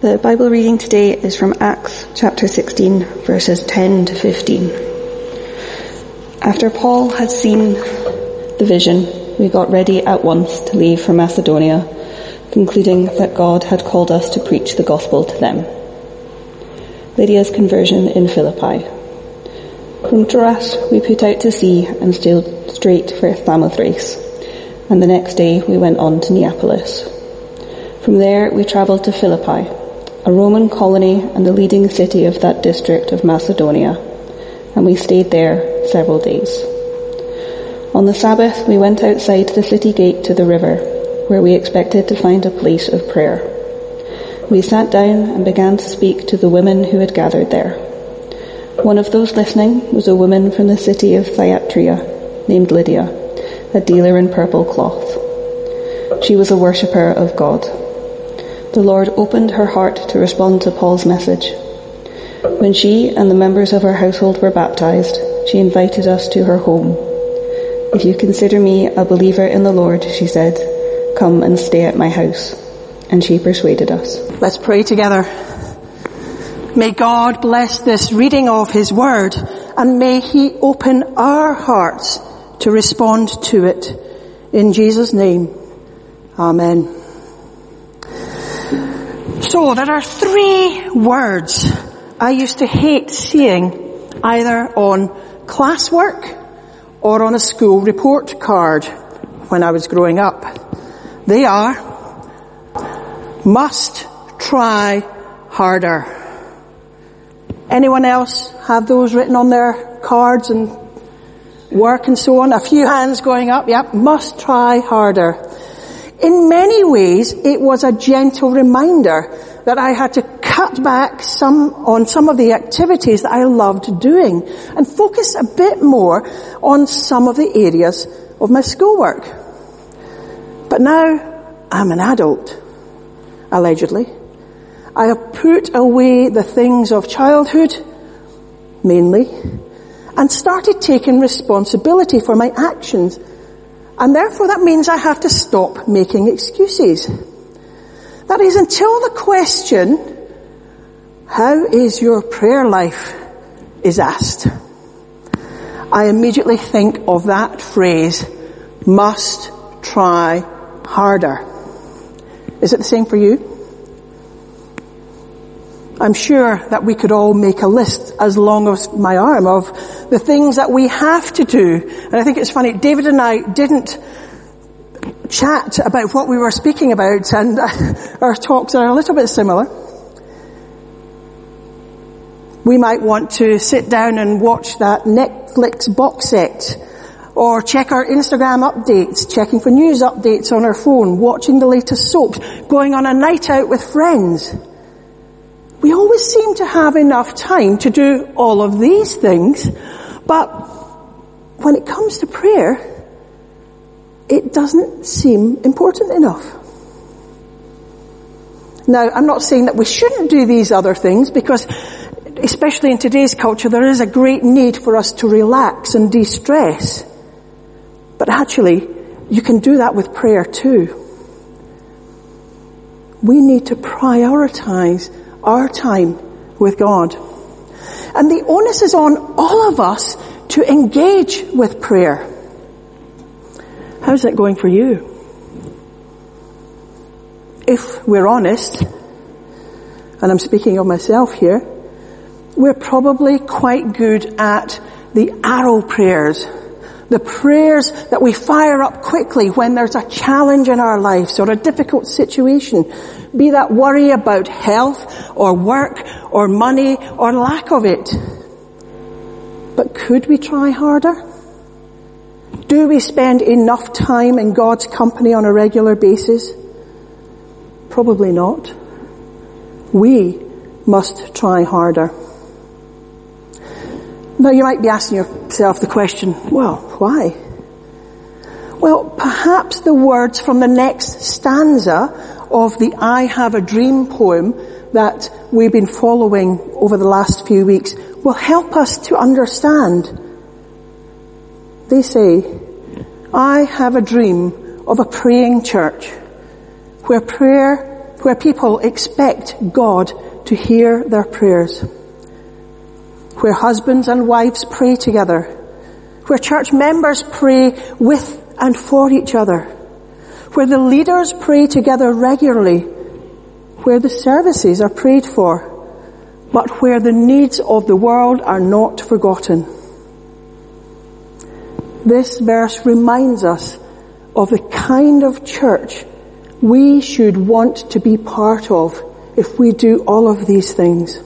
The Bible reading today is from Acts chapter 16 verses 10 to 15. After Paul had seen the vision, we got ready at once to leave for Macedonia, concluding that God had called us to preach the gospel to them. Lydia's conversion in Philippi. From Troas we put out to sea and sailed straight for Samothrace, and the next day we went on to Neapolis. From there we travelled to Philippi, a Roman colony and the leading city of that district of Macedonia, and we stayed there several days. On the Sabbath, we went outside the city gate to the river, where we expected to find a place of prayer. We sat down and began to speak to the women who had gathered there. One of those listening was a woman from the city of Thyatira named Lydia, a dealer in purple cloth. She was a worshipper of God the Lord opened her heart to respond to Paul's message. When she and the members of her household were baptized, she invited us to her home. If you consider me a believer in the Lord, she said, come and stay at my house. And she persuaded us. Let's pray together. May God bless this reading of His Word and may He open our hearts to respond to it. In Jesus' name, Amen. So there are three words I used to hate seeing either on classwork or on a school report card when I was growing up. They are must try harder. Anyone else have those written on their cards and work and so on? A few hands going up. Yep. Must try harder. In many ways, it was a gentle reminder that I had to cut back some, on some of the activities that I loved doing and focus a bit more on some of the areas of my schoolwork. But now I'm an adult, allegedly. I have put away the things of childhood, mainly, and started taking responsibility for my actions and therefore that means I have to stop making excuses. That is until the question, how is your prayer life, is asked. I immediately think of that phrase, must try harder. Is it the same for you? I'm sure that we could all make a list as long as my arm of the things that we have to do. And I think it's funny, David and I didn't chat about what we were speaking about and our talks are a little bit similar. We might want to sit down and watch that Netflix box set or check our Instagram updates, checking for news updates on our phone, watching the latest soaps, going on a night out with friends. We always seem to have enough time to do all of these things, but when it comes to prayer, it doesn't seem important enough. Now, I'm not saying that we shouldn't do these other things because especially in today's culture, there is a great need for us to relax and de-stress. But actually, you can do that with prayer too. We need to prioritize our time with God. And the onus is on all of us to engage with prayer. How's that going for you? If we're honest, and I'm speaking of myself here, we're probably quite good at the arrow prayers the prayers that we fire up quickly when there's a challenge in our lives or a difficult situation. Be that worry about health or work or money or lack of it. But could we try harder? Do we spend enough time in God's company on a regular basis? Probably not. We must try harder. Now you might be asking yourself the question, well, why? Well, perhaps the words from the next stanza of the I Have a Dream poem that we've been following over the last few weeks will help us to understand. They say, I have a dream of a praying church where prayer where people expect God to hear their prayers. Where husbands and wives pray together. Where church members pray with and for each other. Where the leaders pray together regularly. Where the services are prayed for. But where the needs of the world are not forgotten. This verse reminds us of the kind of church we should want to be part of if we do all of these things.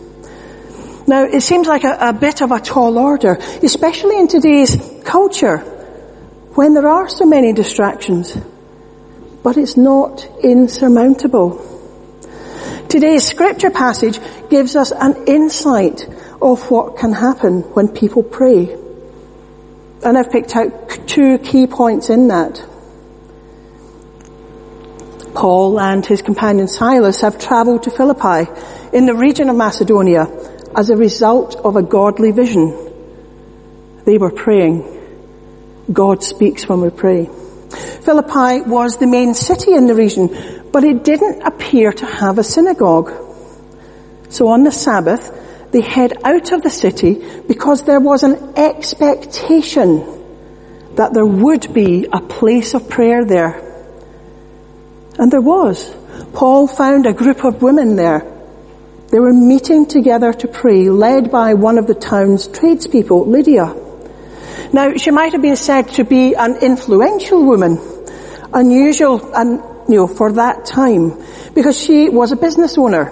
Now, it seems like a, a, bit of a tall order, especially in today's culture, when there are so many distractions. But it's not insurmountable. Today's scripture passage gives us an insight of what can happen when people pray. And I've picked out two key points in that. Paul and his companion Silas have travelled to Philippi in the region of Macedonia as a result of a godly vision. They were praying. God speaks when we pray. Philippi was the main city in the region, but it didn't appear to have a synagogue. So on the Sabbath, they head out of the city because there was an expectation that there would be a place of prayer there. And there was. Paul found a group of women there. They were meeting together to pray, led by one of the town's tradespeople, Lydia. Now, she might have been said to be an influential woman, unusual and, you know, for that time, because she was a business owner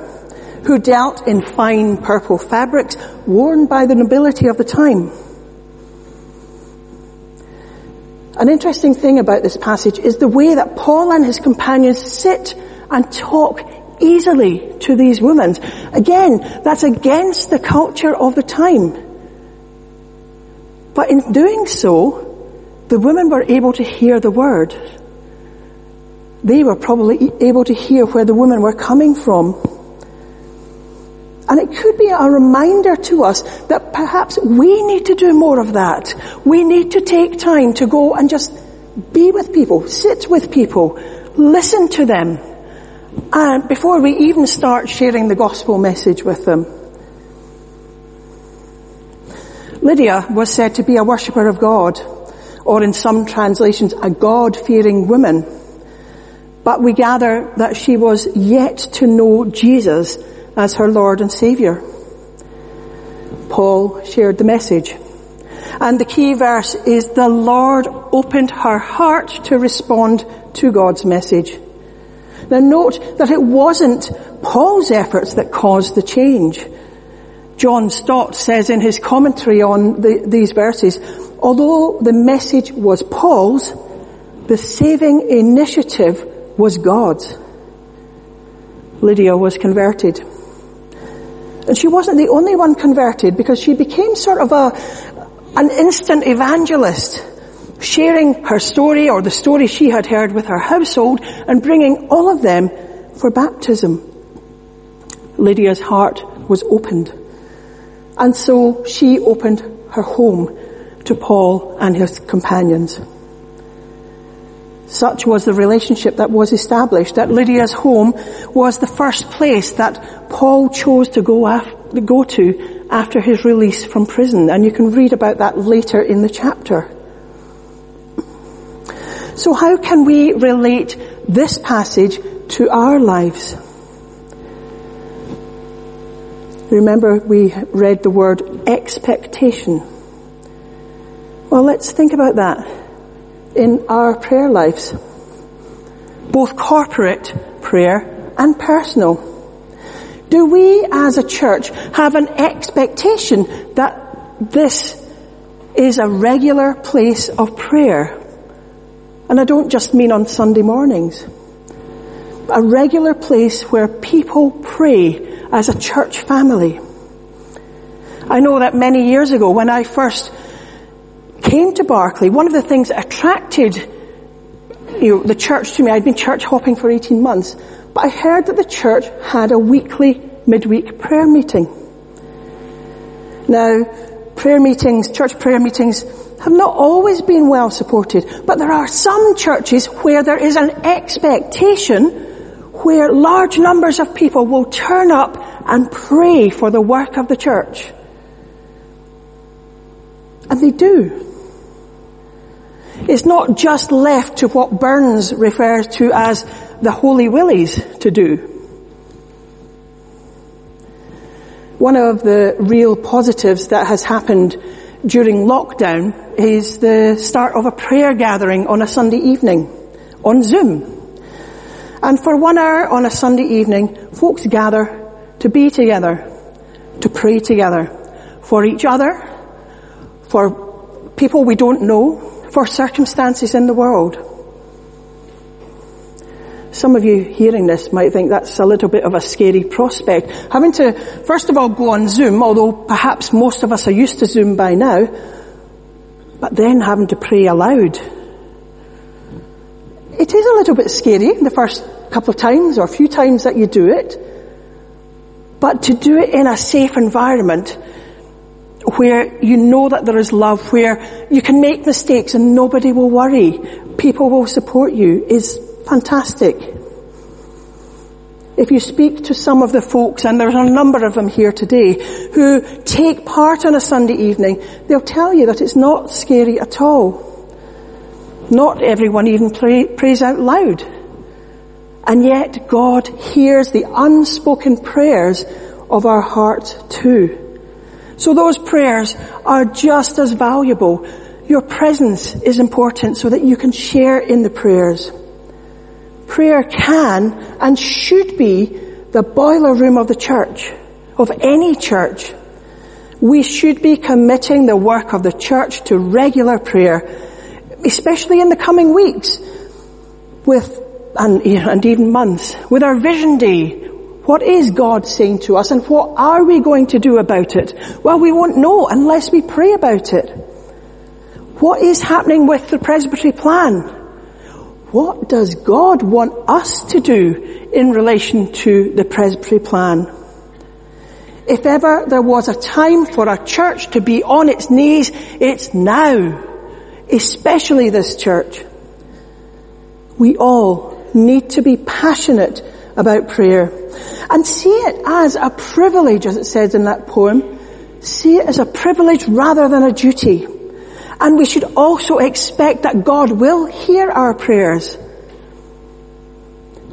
who dealt in fine purple fabrics worn by the nobility of the time. An interesting thing about this passage is the way that Paul and his companions sit and talk easily to these women. Again, that's against the culture of the time. But in doing so, the women were able to hear the word. They were probably able to hear where the women were coming from. And it could be a reminder to us that perhaps we need to do more of that. We need to take time to go and just be with people, sit with people, listen to them, and before we even start sharing the gospel message with them. Lydia was said to be a worshipper of God, or in some translations, a God-fearing woman. But we gather that she was yet to know Jesus as her Lord and Saviour. Paul shared the message. And the key verse is the Lord opened her heart to respond to God's message. Now note that it wasn't Paul's efforts that caused the change. John Stott says in his commentary on the, these verses, although the message was Paul's, the saving initiative was God's. Lydia was converted. And she wasn't the only one converted because she became sort of a, an instant evangelist, sharing her story or the story she had heard with her household and bringing all of them for baptism. Lydia's heart was opened. And so she opened her home to Paul and his companions. Such was the relationship that was established that Lydia's home was the first place that Paul chose to go, af- go to after his release from prison. And you can read about that later in the chapter. So how can we relate this passage to our lives? Remember we read the word expectation. Well, let's think about that in our prayer lives. Both corporate prayer and personal. Do we as a church have an expectation that this is a regular place of prayer? And I don't just mean on Sunday mornings. A regular place where people pray as a church family. I know that many years ago when I first came to Barclay, one of the things that attracted you know, the church to me, I'd been church hopping for 18 months, but I heard that the church had a weekly midweek prayer meeting. Now, prayer meetings, church prayer meetings, have not always been well supported, but there are some churches where there is an expectation where large numbers of people will turn up and pray for the work of the church. And they do. It's not just left to what Burns refers to as the Holy Willies to do. One of the real positives that has happened during lockdown is the start of a prayer gathering on a Sunday evening on Zoom. And for one hour on a Sunday evening, folks gather to be together, to pray together for each other, for people we don't know, for circumstances in the world. Some of you hearing this might think that's a little bit of a scary prospect. Having to, first of all, go on Zoom, although perhaps most of us are used to Zoom by now, but then having to pray aloud. It is a little bit scary the first couple of times or a few times that you do it, but to do it in a safe environment where you know that there is love, where you can make mistakes and nobody will worry, people will support you is fantastic. If you speak to some of the folks, and there's a number of them here today, who take part on a Sunday evening, they'll tell you that it's not scary at all. Not everyone even pray, prays out loud. And yet God hears the unspoken prayers of our hearts too. So those prayers are just as valuable. Your presence is important so that you can share in the prayers. Prayer can and should be the boiler room of the church, of any church. We should be committing the work of the church to regular prayer, especially in the coming weeks with, and, and even months, with our vision day, what is God saying to us and what are we going to do about it? Well, we won't know unless we pray about it. What is happening with the presbytery plan? What does God want us to do in relation to the presbytery plan? If ever there was a time for a church to be on its knees, it's now. Especially this church. We all need to be passionate about prayer. And see it as a privilege, as it says in that poem. See it as a privilege rather than a duty. And we should also expect that God will hear our prayers.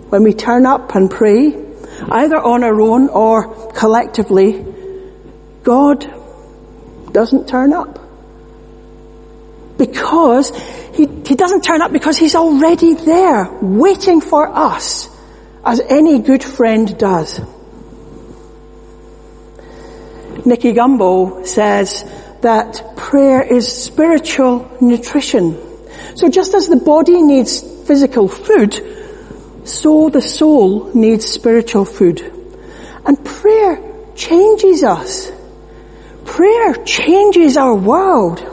When we turn up and pray, either on our own or collectively, God doesn't turn up. Because he, he doesn't turn up because he's already there, waiting for us as any good friend does. Nicky Gumbel says that prayer is spiritual nutrition. So just as the body needs physical food, so the soul needs spiritual food. And prayer changes us. Prayer changes our world.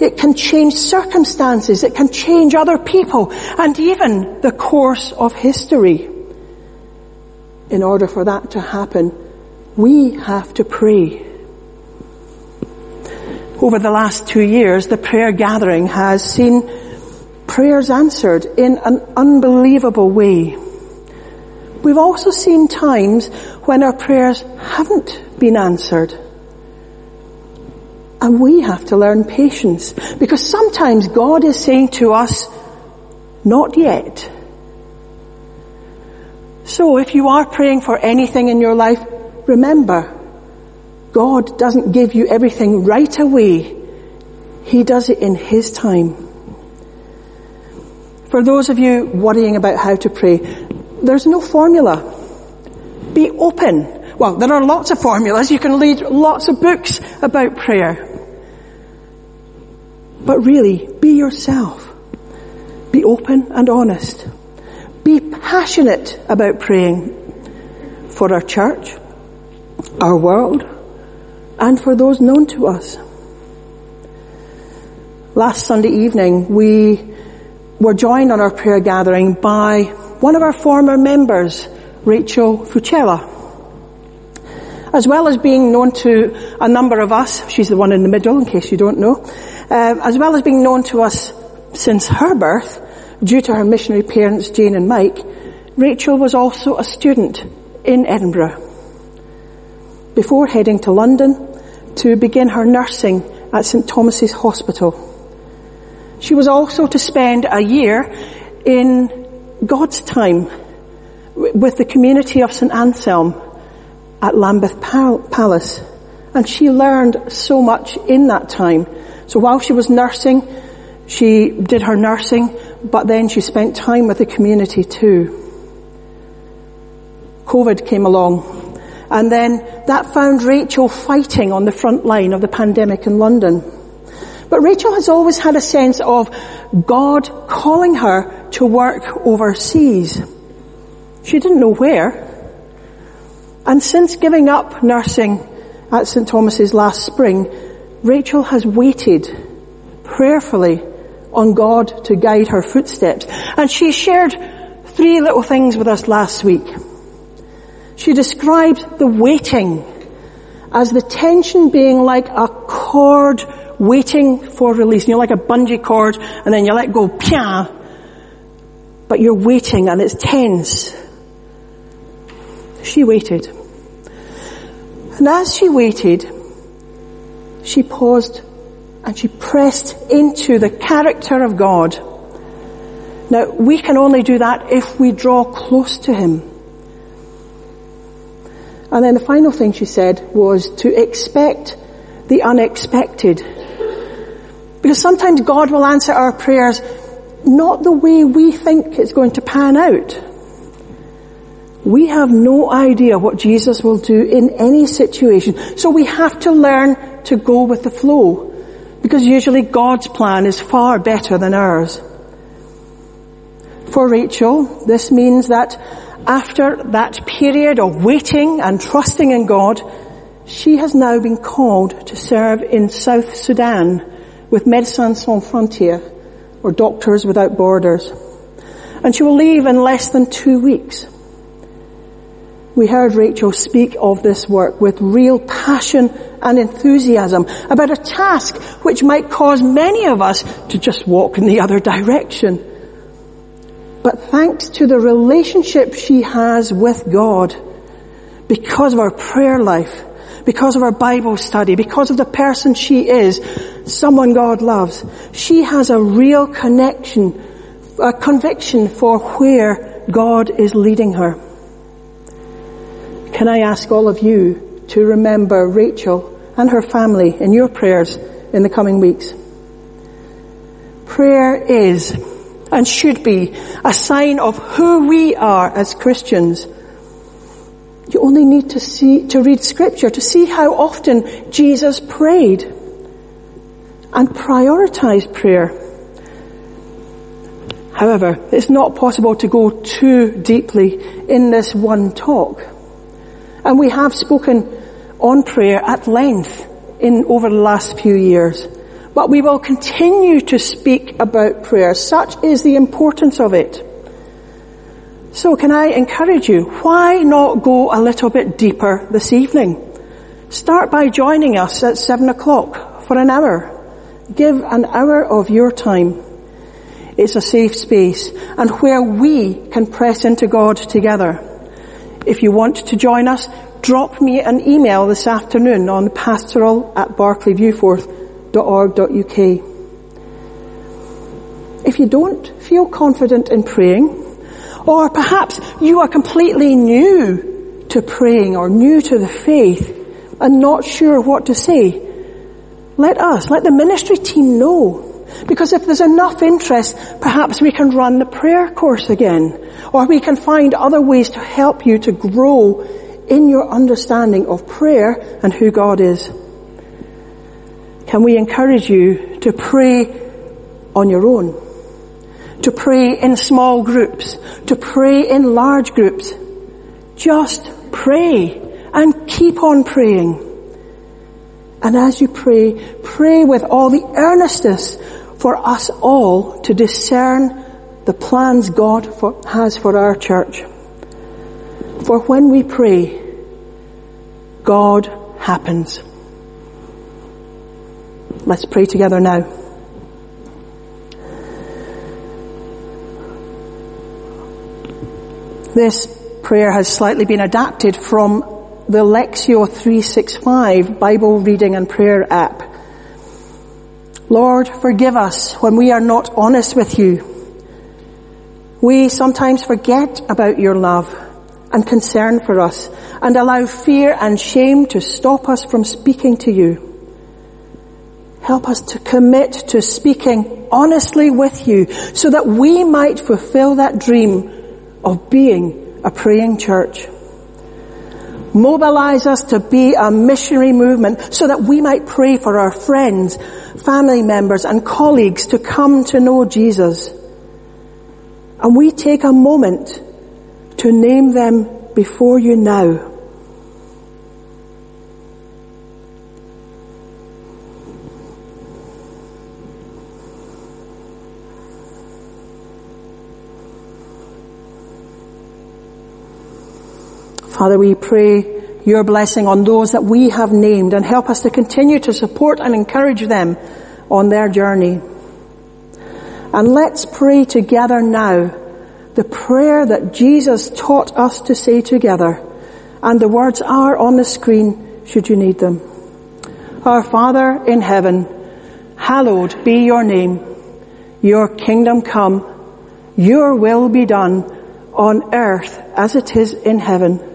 It can change circumstances. It can change other people and even the course of history in order for that to happen, we have to pray. Over the last two years, the prayer gathering has seen prayers answered in an unbelievable way. We've also seen times when our prayers haven't been answered. And we have to learn patience because sometimes God is saying to us, not yet. So if you are praying for anything in your life, remember, God doesn't give you everything right away. He does it in His time. For those of you worrying about how to pray, there's no formula. Be open. Well, there are lots of formulas. You can read lots of books about prayer. But really, be yourself. Be open and honest. Be passionate about praying for our church, our world, and for those known to us. Last Sunday evening, we were joined on our prayer gathering by one of our former members, Rachel Fucella. As well as being known to a number of us, she's the one in the middle in case you don't know, uh, as well as being known to us since her birth, due to her missionary parents, Jane and Mike, Rachel was also a student in Edinburgh before heading to London to begin her nursing at St Thomas's Hospital. She was also to spend a year in God's time with the community of St Anselm at Lambeth Palace. And she learned so much in that time. So while she was nursing, she did her nursing, but then she spent time with the community too. COVID came along, and then that found Rachel fighting on the front line of the pandemic in London. But Rachel has always had a sense of God calling her to work overseas. She didn't know where. And since giving up nursing at St. Thomas's last spring, Rachel has waited prayerfully on God to guide her footsteps. And she shared three little things with us last week. She described the waiting as the tension being like a cord waiting for release. You know, like a bungee cord, and then you let go, pia, but you're waiting and it's tense. She waited. And as she waited, she paused and she pressed into the character of God. Now, we can only do that if we draw close to Him. And then the final thing she said was to expect the unexpected. Because sometimes God will answer our prayers not the way we think it's going to pan out. We have no idea what Jesus will do in any situation. So we have to learn to go with the flow. Because usually God's plan is far better than ours. For Rachel, this means that after that period of waiting and trusting in God, she has now been called to serve in South Sudan with Médecins Sans Frontières, or Doctors Without Borders. And she will leave in less than two weeks. We heard Rachel speak of this work with real passion and enthusiasm about a task which might cause many of us to just walk in the other direction. But thanks to the relationship she has with God, because of our prayer life, because of her Bible study, because of the person she is, someone God loves. She has a real connection, a conviction for where God is leading her. Can I ask all of you to remember Rachel and her family in your prayers in the coming weeks? Prayer is and should be a sign of who we are as Christians you only need to see, to read scripture to see how often Jesus prayed and prioritized prayer. However, it's not possible to go too deeply in this one talk. And we have spoken on prayer at length in over the last few years. But we will continue to speak about prayer. Such is the importance of it. So can I encourage you, why not go a little bit deeper this evening? Start by joining us at seven o'clock for an hour. Give an hour of your time. It's a safe space and where we can press into God together. If you want to join us, drop me an email this afternoon on pastoral at barclayviewforth.org.uk. If you don't feel confident in praying, or perhaps you are completely new to praying or new to the faith and not sure what to say. Let us, let the ministry team know. Because if there's enough interest, perhaps we can run the prayer course again. Or we can find other ways to help you to grow in your understanding of prayer and who God is. Can we encourage you to pray on your own? to pray in small groups, to pray in large groups. Just pray and keep on praying. And as you pray, pray with all the earnestness for us all to discern the plans God for, has for our church. For when we pray, God happens. Let's pray together now. This prayer has slightly been adapted from the Lectio 365 Bible reading and prayer app. Lord, forgive us when we are not honest with you. We sometimes forget about your love and concern for us and allow fear and shame to stop us from speaking to you. Help us to commit to speaking honestly with you so that we might fulfill that dream of being a praying church. Mobilize us to be a missionary movement so that we might pray for our friends, family members and colleagues to come to know Jesus. And we take a moment to name them before you now. Father, we pray your blessing on those that we have named and help us to continue to support and encourage them on their journey. And let's pray together now the prayer that Jesus taught us to say together. And the words are on the screen should you need them. Our Father in heaven, hallowed be your name. Your kingdom come. Your will be done on earth as it is in heaven.